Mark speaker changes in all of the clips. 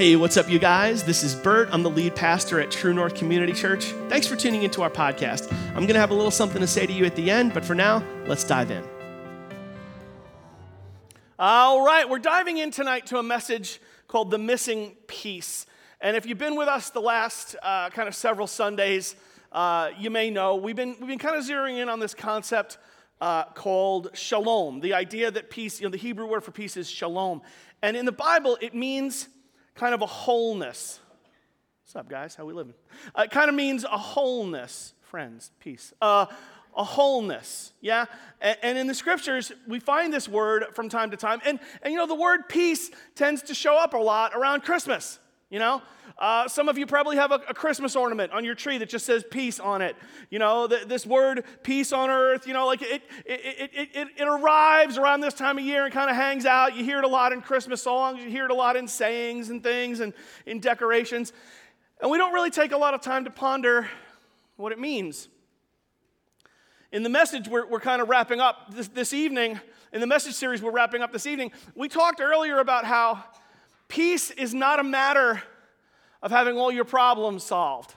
Speaker 1: Hey, what's up, you guys? This is Bert. I'm the lead pastor at True North Community Church. Thanks for tuning into our podcast. I'm going to have a little something to say to you at the end, but for now, let's dive in. All right, we're diving in tonight to a message called The Missing Piece. And if you've been with us the last uh, kind of several Sundays, uh, you may know we've been, we've been kind of zeroing in on this concept uh, called shalom. The idea that peace, you know, the Hebrew word for peace is shalom. And in the Bible, it means kind of a wholeness. What's up, guys? How we living? Uh, it kind of means a wholeness, friends, peace. Uh, a wholeness, yeah? And, and, in the scriptures, we find this word from time to time. And, and you know, the word peace tends to show up a lot around Christmas, you know? Uh, some of you probably have a, a, Christmas ornament on your tree that just says peace on it. You know, this word peace on earth, you know, like it, it, it, it, it arrives around this time of year and kind of hangs out. You hear it a lot in Christmas songs, you hear it a lot in sayings and things and in decorations. And we don't really take a lot of time to ponder what it means. In the message, we're, we're kind of wrapping up this, this evening. In the message series, we're wrapping up this evening. We talked earlier about how peace is not a matter of having all your problems solved.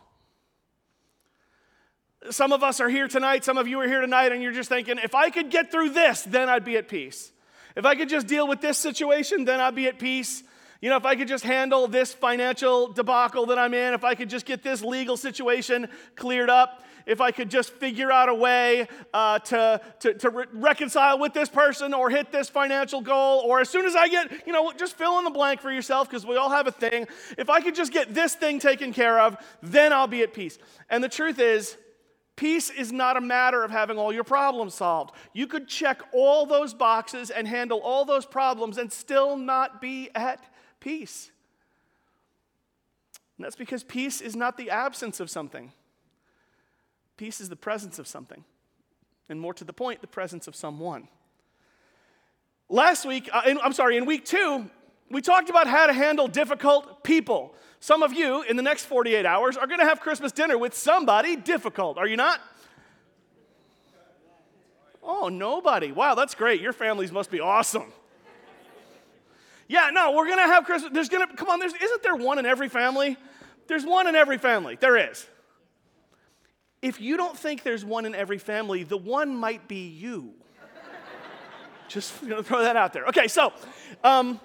Speaker 1: Some of us are here tonight, some of you are here tonight, and you're just thinking, if I could get through this, then I'd be at peace. If I could just deal with this situation, then I'd be at peace. You know, if I could just handle this financial debacle that I'm in, if I could just get this legal situation cleared up, if I could just figure out a way uh, to, to, to re- reconcile with this person or hit this financial goal, or as soon as I get, you know, just fill in the blank for yourself because we all have a thing. If I could just get this thing taken care of, then I'll be at peace. And the truth is, Peace is not a matter of having all your problems solved. You could check all those boxes and handle all those problems and still not be at peace. And that's because peace is not the absence of something. Peace is the presence of something. And more to the point, the presence of someone. Last week, uh, in, I'm sorry, in week two, we talked about how to handle difficult people. Some of you in the next 48 hours are going to have Christmas dinner with somebody difficult, are you not? Oh, nobody. Wow, that's great. Your families must be awesome. Yeah, no, we're going to have Christmas. There's going to, come on, there's, isn't there one in every family? There's one in every family. There is. If you don't think there's one in every family, the one might be you. Just gonna throw that out there. Okay, so um,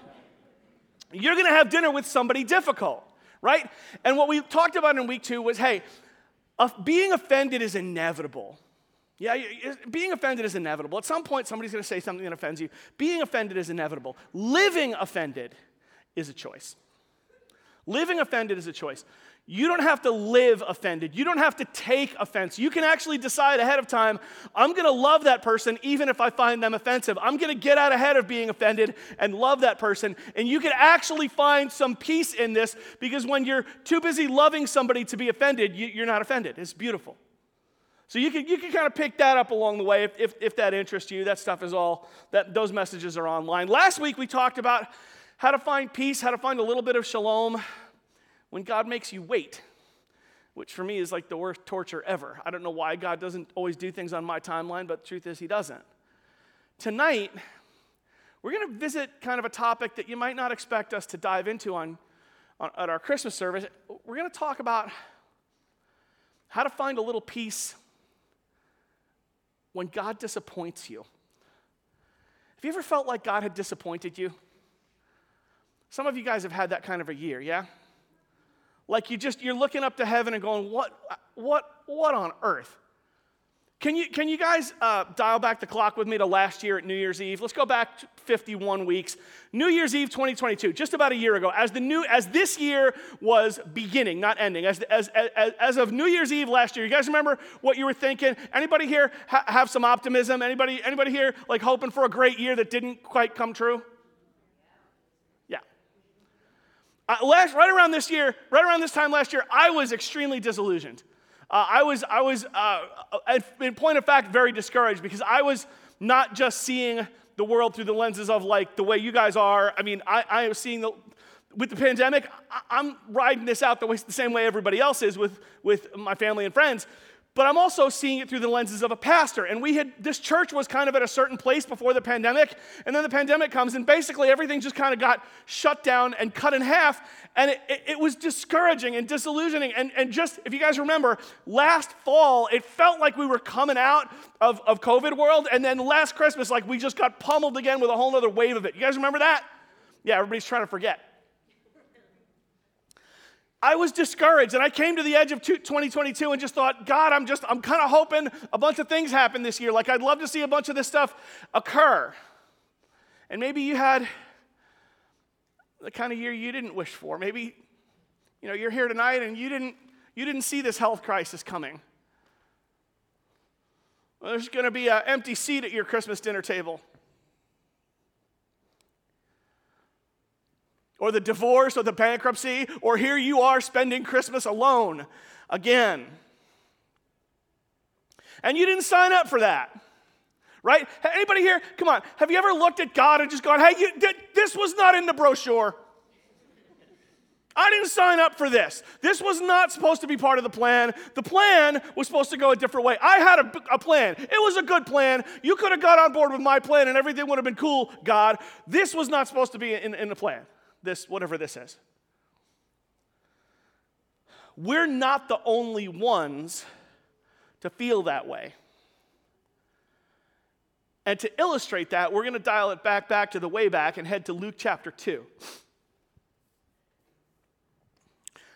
Speaker 1: you're gonna have dinner with somebody difficult, right? And what we talked about in week two was hey, being offended is inevitable. Yeah, being offended is inevitable. At some point, somebody's going to say something that offends you. Being offended is inevitable. Living offended is a choice. Living offended is a choice. You don't have to live offended. You don't have to take offense. You can actually decide ahead of time, I'm going to love that person even if I find them offensive. I'm going to get out ahead of being offended and love that person. And you can actually find some peace in this because when you're too busy loving somebody to be offended, you, are not offended. It's beautiful. So you can, you can kind of pick that up along the way if, if, if that interests you. That stuff is all, that, those messages are online. Last week we talked about how to find peace, how to find a little bit of shalom when God makes you wait, which for me is like the worst torture ever. I don't know why God doesn't always do things on my timeline, but the truth is, He doesn't. Tonight, we're going to visit kind of a topic that you might not expect us to dive into on, on at our Christmas service. We're going to talk about how to find a little peace when God disappoints you. Have you ever felt like God had disappointed you? Some of you guys have had that kind of a year, yeah? Like you just you're looking up to heaven and going, what, what, what on earth? Can you, can you guys uh, dial back the clock with me to last year at New Year's Eve? Let's go back 51 weeks. New Year's Eve 2022, just about a year ago, as, the new, as this year was beginning, not ending, as, as, as, as of New Year's Eve last year, you guys remember what you were thinking? Anybody here ha- have some optimism? Anybody, anybody here like hoping for a great year that didn't quite come true? Uh, last, right around this year, right around this time last year, I was extremely disillusioned. Uh, I was, I was uh, in point of fact, very discouraged because I was not just seeing the world through the lenses of like the way you guys are. I mean, I, I was seeing the, with the pandemic, I, am riding this out the, way, the same way everybody else is with, with my family and friends. But I'm also seeing it through the lenses of a pastor. And we had, this church was kind of at a certain place before the pandemic, and then the pandemic comes, and basically everything just kind of got shut down and cut in half. And it, it, was discouraging and disillusioning. And, and just, if you guys remember, last fall, it felt like we were coming out of, of COVID world, and then last Christmas, like we just got pummeled again with a whole other wave of it. You guys remember that? Yeah, everybody's trying to forget. I was discouraged and I came to the edge of 2022 and just thought, God, I'm just, I'm kind of hoping a bunch of things happen this year. Like, I'd love to see a bunch of this stuff occur. And maybe you had the kind of year you didn't wish for. Maybe, you know, you're here tonight and you didn't, you didn't see this health crisis coming. Well, there's going to be an empty seat at your Christmas dinner table. Or the divorce or the bankruptcy, or here you are spending Christmas alone again. And you didn't sign up for that. Right? Anybody here? Come on. Have you ever looked at God and just gone, hey, you, this was not in the brochure? I didn't sign up for this. This was not supposed to be part of the plan. The plan was supposed to go a different way. I had a, a, plan. It was a good plan. You could have got on board with my plan and everything would have been cool, God. This was not supposed to be in, in the plan this, whatever this is. We're not the only ones to feel that way. And to illustrate that, we're going to dial it back back to the way back and head to Luke chapter 2.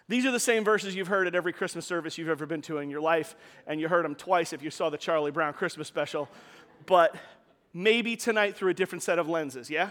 Speaker 1: These are the same verses you've heard at every Christmas service you've ever been to in your life, and you heard them twice if you saw the Charlie Brown Christmas special, but maybe tonight through a different set of lenses, yeah?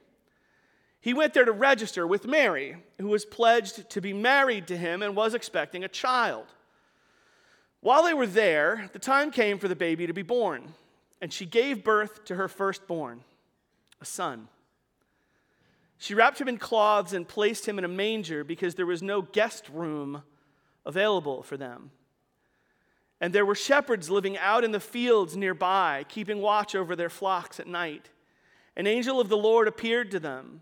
Speaker 1: He went there to register with Mary, who was pledged to be married to him and was expecting a child. While they were there, the time came for the baby to be born, and she gave birth to her firstborn, a son. She wrapped him in cloths and placed him in a manger because there was no guest room available for them. And there were shepherds living out in the fields nearby, keeping watch over their flocks at night. An angel of the Lord appeared to them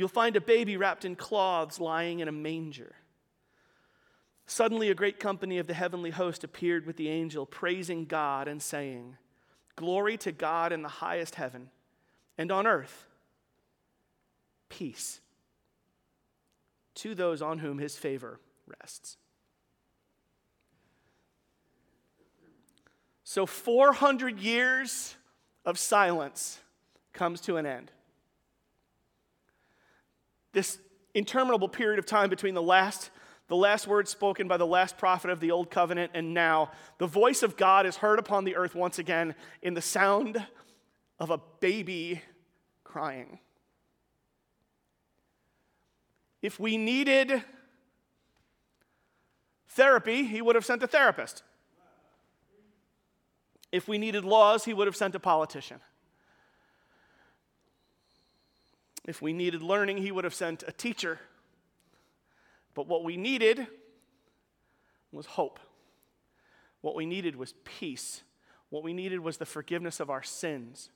Speaker 1: You'll find a baby wrapped in cloths lying in a manger. Suddenly, a great company of the heavenly host appeared with the angel, praising God and saying, Glory to God in the highest heaven, and on earth, peace to those on whom his favor rests. So, 400 years of silence comes to an end this interminable period of time between the last the last word spoken by the last prophet of the old covenant and now the voice of god is heard upon the earth once again in the sound of a baby crying. If we needed therapy he would have sent a therapist. If we needed laws he would have sent a politician If we needed learning, he would have sent a teacher. But what we needed was hope. What we needed was peace. What we needed was the forgiveness of our sins.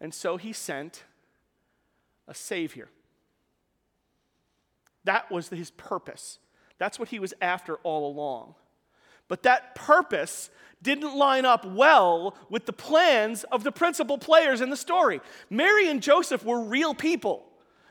Speaker 1: And so he sent a Savior. That was his purpose. That's what he was after all along. But that purpose didn't line up well with the plans of the principal players in the story. Mary and Joseph were real people,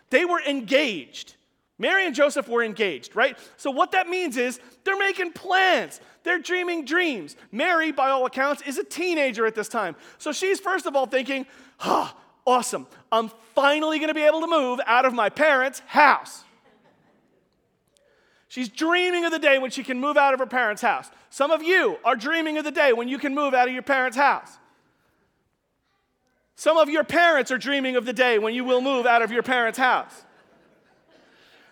Speaker 1: they were engaged. Mary and Joseph were engaged, right? So, what that means is they're making plans. They're dreaming dreams. Mary, by all accounts, is a teenager at this time. So, she's first of all thinking, ah, awesome. I'm finally going to be able to move out of my parents' house. She's dreaming of the day when she can move out of her parents' house. Some of you are dreaming of the day when you can move out of your parents' house. Some of your parents are dreaming of the day when you will move out of your parents' house.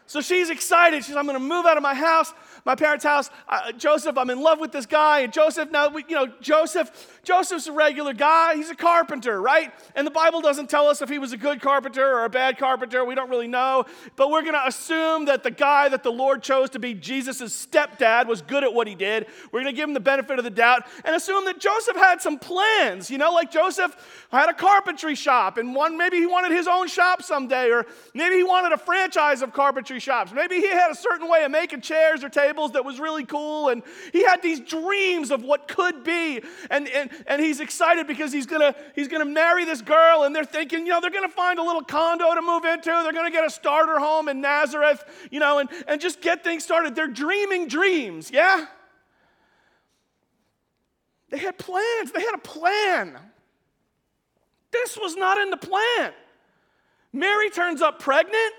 Speaker 1: So she's excited. She's, I'm going to move out of my house my parents' house. Uh, Joseph, I'm in love with this guy. And Joseph, now, we, you know, Joseph, Joseph's a regular guy. He's a carpenter, right? And the Bible doesn't tell us if he was a good carpenter or a bad carpenter. We don't really know. But we're going to assume that the guy that the Lord chose to be Jesus' stepdad was good at what he did. We're going to give him the benefit of the doubt and assume that Joseph had some plans. You know, like Joseph had a carpentry shop and one, maybe he wanted his own shop someday, or maybe he wanted a franchise of carpentry shops. Maybe he had a certain way of making chairs or tables tables that was really cool. And he had these dreams of what could be. And, and, and he's excited because he's going to he's gonna marry this girl. And they're thinking, you know, they're going to find a little condo to move into. They're going to get a starter home in Nazareth, you know, and, and just get things started. They're dreaming dreams, yeah? They had plans, they had a plan. This was not in the plan. Mary turns up pregnant.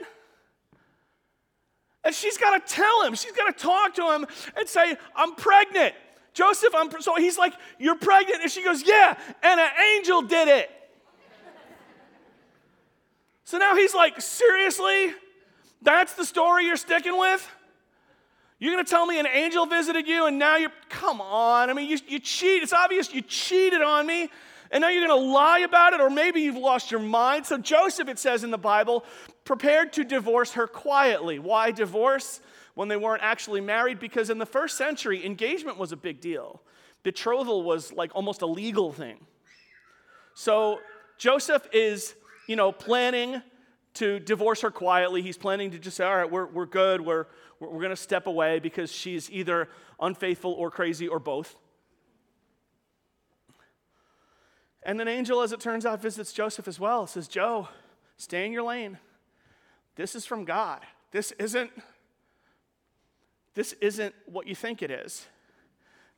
Speaker 1: And she's got to tell him, she's got to talk to him and say, I'm pregnant. Joseph, I'm pre-. so he's like, You're pregnant? And she goes, Yeah, and an angel did it. so now he's like, Seriously? That's the story you're sticking with? You're going to tell me an angel visited you and now you're, come on. I mean, you, you cheat. It's obvious you cheated on me and now you're going to lie about it, or maybe you've lost your mind. So, Joseph, it says in the Bible, prepared to divorce her quietly. Why divorce when they weren't actually married? Because in the first century, engagement was a big deal, betrothal was like almost a legal thing. So, Joseph is, you know, planning to divorce her quietly. He's planning to just say, all right, we're, we're good, we're, we're, we're going to step away because she's either unfaithful or crazy or both. And an angel, as it turns out, visits Joseph as well. Says, Joe, stay in your lane. This is from God. This isn't, this isn't what you think it is.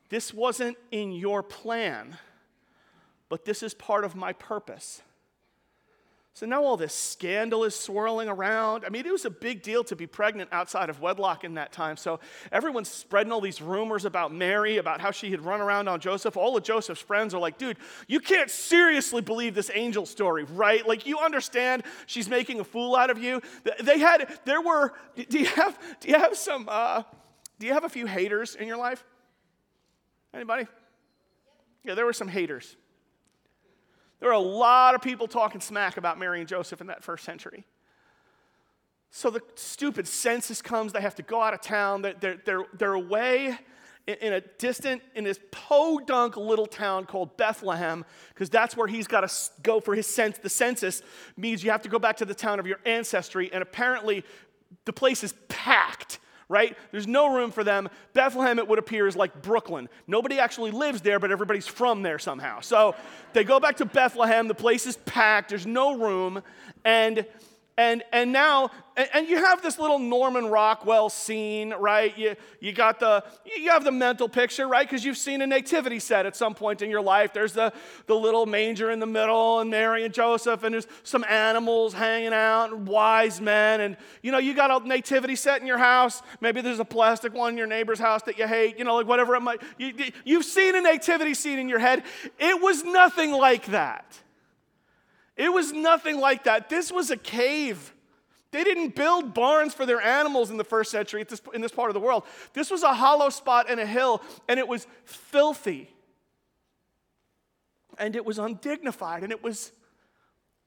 Speaker 1: This wasn't in your plan, but this is part of my purpose. So now all this scandal is swirling around. I mean, it was a big deal to be pregnant outside of wedlock in that time. So everyone's spreading all these rumors about Mary, about how she had run around on Joseph. All of Joseph's friends are like, dude, you can't seriously believe this angel story, right? Like, you understand she's making a fool out of you. They had, there were, do you have, do you have some, uh, do you have a few haters in your life? Anybody? Yeah, there were some haters. There are a lot of people talking smack about Mary and Joseph in that first century. So the stupid census comes, they have to go out of town, they're, they're, they're away in a distant, in this podunk little town called Bethlehem, because that's where he's got to go for his sense. The census means you have to go back to the town of your ancestry, and apparently the place is packed right? There's no room for them. Bethlehem, it would appear, is like Brooklyn. Nobody actually lives there, but everybody's from there somehow. So they go back to Bethlehem. The place is packed. There's no room. And and, and now, and you have this little Norman Rockwell scene, right? You, you got the, you have the mental picture, right? Because you've seen a nativity set at some point in your life. There's the, the little manger in the middle, and Mary and Joseph, and there's some animals hanging out, and wise men, and you know, you got a nativity set in your house. Maybe there's a plastic one in your neighbor's house that you hate, you know, like whatever it might. You, you've seen a nativity scene in your head. It was nothing like that. It was nothing like that. This was a cave. They didn't build barns for their animals in the first century in this part of the world. This was a hollow spot in a hill, and it was filthy. And it was undignified, and it was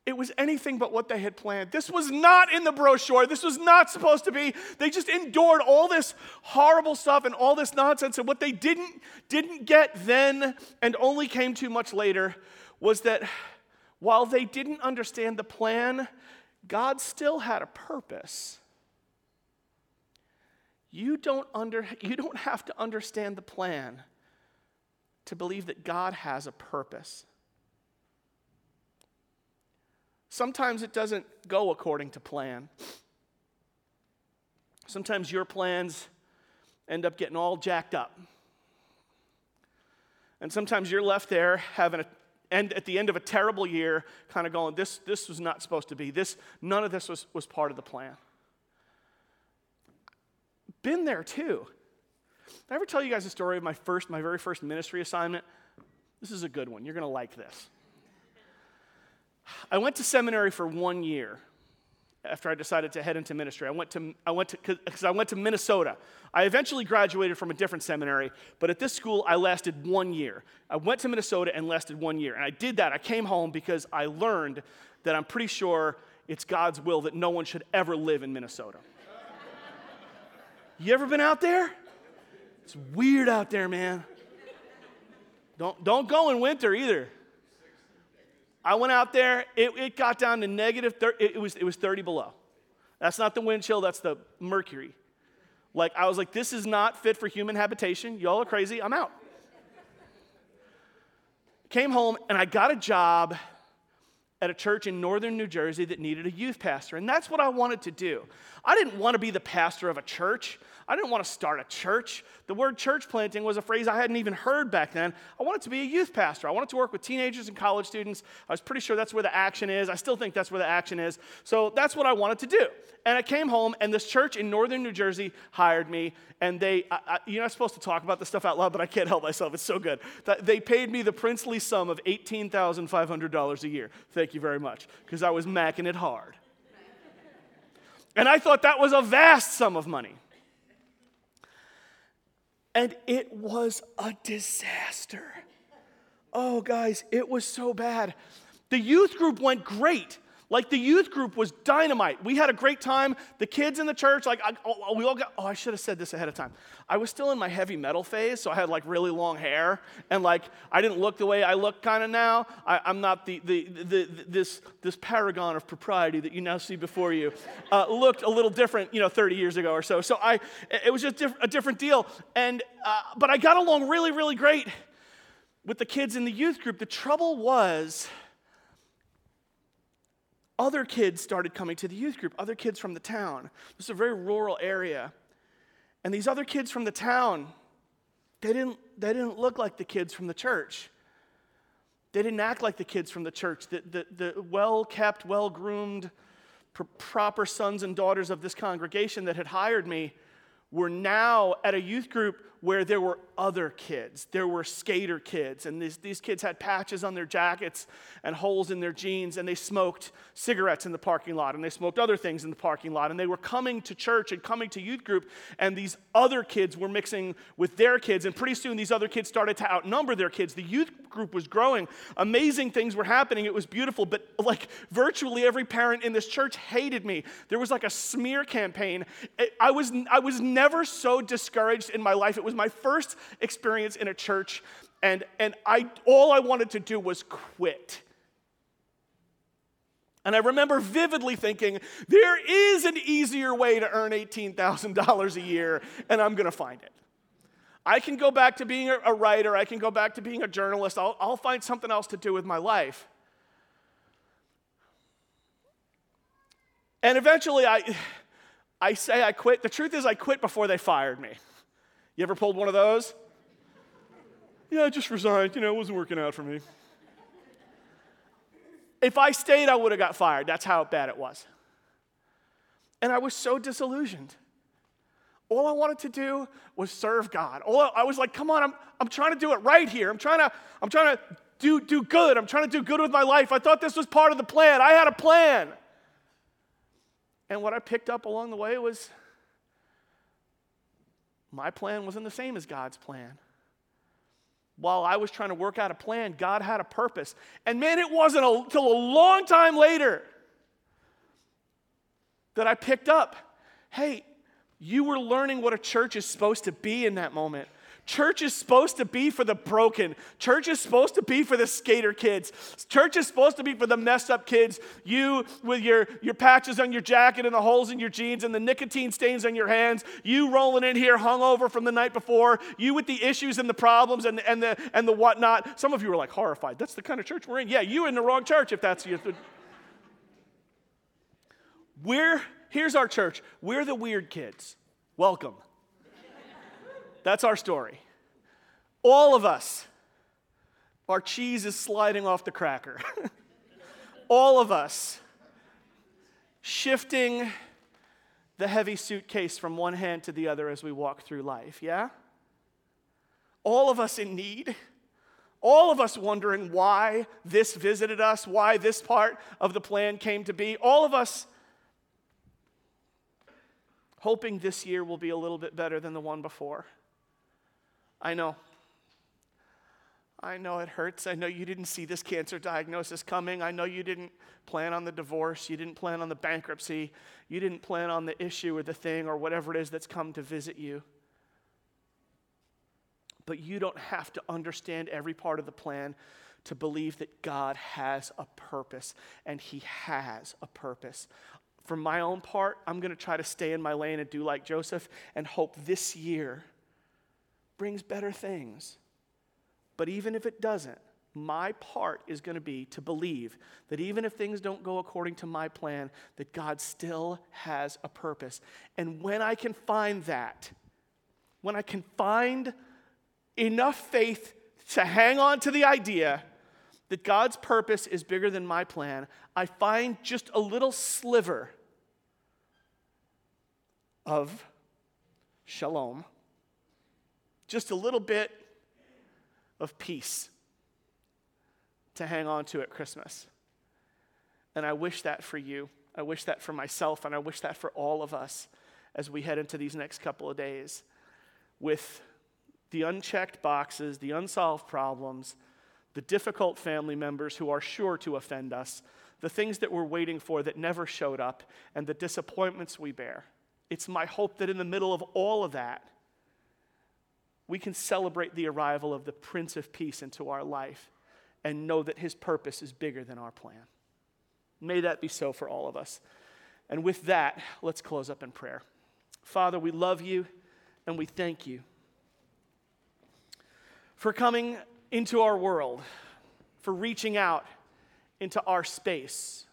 Speaker 1: it was anything but what they had planned. This was not in the brochure. This was not supposed to be. They just endured all this horrible stuff and all this nonsense. And what they didn't, didn't get then and only came to much later was that while they didn't understand the plan, God still had a purpose. You don't, under, you don't have to understand the plan to believe that God has a purpose. Sometimes it doesn't go according to plan. Sometimes your plans end up getting all jacked up. And sometimes you're left there having a and at the end of a terrible year, kind of going, this, this was not supposed to be. This, none of this was, was part of the plan. Been there too. Did I ever tell you guys a story of my first, my very first ministry assignment? This is a good one. You're to like this. I went to seminary for one year after I decided to head into ministry. I went to, I went to, because I went to Minnesota. I eventually graduated from a different seminary, but at this school, I lasted one year. I went to Minnesota and lasted one year. And I did that. I came home because I learned that I'm pretty sure it's God's will that no one should ever live in Minnesota. you ever been out there? It's weird out there, man. Don't, don't go in winter either. I went out there, it, it got down to negative, thir- it, it, was, it was 30 below. That's not the wind chill, that's the mercury. Like, I was like, this is not fit for human habitation. Y'all are crazy, I'm out. Came home and I got a job at a church in northern New Jersey that needed a youth pastor. And that's what I wanted to do. I didn't want to be the pastor of a church. I didn't want to start a church. The word church planting was a phrase I hadn't even heard back then. I wanted to be a youth pastor. I wanted to work with teenagers and college students. I was pretty sure that's where the action is. I still think that's where the action is. So that's what I wanted to do. And I came home, and this church in northern New Jersey hired me. And they, I, I, you're not supposed to talk about this stuff out loud, but I can't help myself. It's so good. They paid me the princely sum of $18,500 a year. Thank you very much, because I was macking it hard. And I thought that was a vast sum of money. And it was a disaster. Oh, guys, it was so bad. The youth group went great. Like the youth group was dynamite. We had a great time. The kids in the church, like I, oh, we all got. Oh, I should have said this ahead of time. I was still in my heavy metal phase, so I had like really long hair, and like I didn't look the way I look kind of now. I, am not the, the, the, the, this this paragon of propriety that you now see before you. Uh, looked a little different, you know, 30 years ago or so. So I, it was just diff- a different deal. And uh, but I got along really, really great with the kids in the youth group. The trouble was other kids started coming to the youth group, other kids from the town. This is a very rural area. And these other kids from the town, they didn't, they didn't look like the kids from the church. They didn't act like the kids from the church. The, the, the well kept, well groomed, pr- proper sons and daughters of this congregation that had hired me were now at a youth group where there were other kids. There were skater kids, and these, these kids had patches on their jackets and holes in their jeans, and they smoked cigarettes in the parking lot, and they smoked other things in the parking lot. And they were coming to church and coming to youth group, and these other kids were mixing with their kids, and pretty soon these other kids started to outnumber their kids. The youth group was growing. Amazing things were happening. It was beautiful, but like virtually every parent in this church hated me. There was like a smear campaign. I was, I was never so discouraged in my life. It was my first experience in a church, and, and I, all I wanted to do was quit. And I remember vividly thinking, there is an easier way to earn $18,000 a year, and I'm going to find it. I can go back to being a writer, I can go back to being a journalist, I'll, I'll find something else to do with my life. And eventually, I, I say I quit. The truth is, I quit before they fired me. You ever pulled one of those? Yeah, I just resigned. You know, it wasn't working out for me. If I stayed, I would have got fired. That's how bad it was. And I was so disillusioned. All I wanted to do was serve God. All I, I was like, come on, I'm, I'm trying to do it right here. I'm trying to, I'm trying to do, do good. I'm trying to do good with my life. I thought this was part of the plan. I had a plan. And what I picked up along the way was my plan wasn't the same as God's plan. While I was trying to work out a plan, God had a purpose. And man, it wasn't until a long time later that I picked up hey, you were learning what a church is supposed to be in that moment. Church is supposed to be for the broken. Church is supposed to be for the skater kids. Church is supposed to be for the messed up kids. You with your, your patches on your jacket and the holes in your jeans and the nicotine stains on your hands. You rolling in here hungover from the night before. You with the issues and the problems and, and, the, and the whatnot. Some of you are like horrified. That's the kind of church we're in. Yeah, you in the wrong church if that's your. We're Here's our church. We're the weird kids. Welcome. That's our story. All of us, our cheese is sliding off the cracker. All of us shifting the heavy suitcase from one hand to the other as we walk through life, yeah? All of us in need. All of us wondering why this visited us, why this part of the plan came to be. All of us hoping this year will be a little bit better than the one before. I know. I know it hurts. I know you didn't see this cancer diagnosis coming. I know you didn't plan on the divorce. You didn't plan on the bankruptcy. You didn't plan on the issue or the thing or whatever it is that's come to visit you. But you don't have to understand every part of the plan to believe that God has a purpose, and He has a purpose. For my own part, I'm going to try to stay in my lane and do like Joseph and hope this year brings better things but even if it doesn't, my part is going to be to believe that even if things don't go according to my plan, that God still has a purpose. And when I can find that, when I can find enough faith to hang on to the idea that God's purpose is bigger than my plan, I find just a little sliver of shalom, just a little bit of peace to hang on to at Christmas. And I wish that for you. I wish that for myself, and I wish that for all of us as we head into these next couple of days with the unchecked boxes, the unsolved problems, the difficult family members who are sure to offend us, the things that we're waiting for that never showed up, and the disappointments we bear. It's my hope that in the middle of all of that, we can celebrate the arrival of the Prince of Peace into our life and know that his purpose is bigger than our plan. May that be so for all of us. And with that, let's close up in prayer. Father, we love you and we thank you for coming into our world, for reaching out into our space,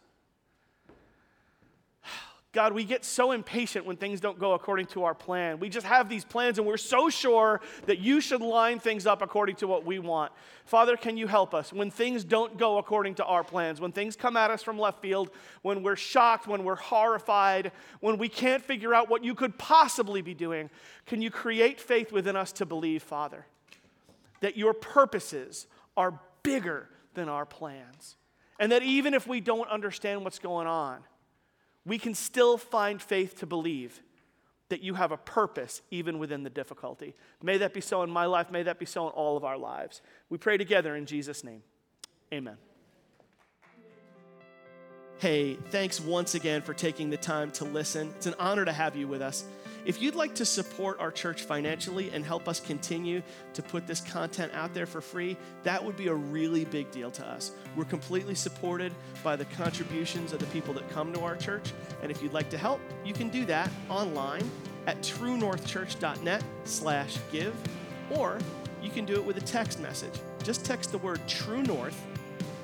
Speaker 1: God, we get so impatient when things don't go according to our plan. We just have these plans and we're so sure that you should line things up according to what we want. Father, can you help us when things don't go according to our plans, when things come at us from left field, when we're shocked, when we're horrified, when we can't figure out what you could possibly be doing? Can you create faith within us to believe, Father, that your purposes are bigger than our plans? And that even if we don't understand what's going on, we can still find faith to believe that you have a purpose even within the difficulty. May that be so in my life. May that be so in all of our lives. We pray together in Jesus' name. Amen. Hey, thanks once again for taking the time to listen. It's an honor to have you with us. If you'd like to support our church financially and help us continue to put this content out there for free, that would be a really big deal to us. We're completely supported by the contributions of the people that come to our church. And if you'd like to help, you can do that online at truenorthchurch.net slash give, or you can do it with a text message. Just text the word True North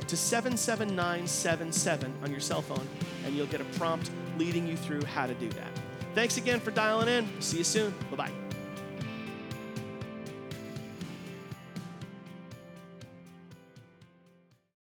Speaker 1: to 77977 on your cell phone, and you'll get a prompt leading you through how to do that. Thanks again for dialing in. See you soon. Bye bye.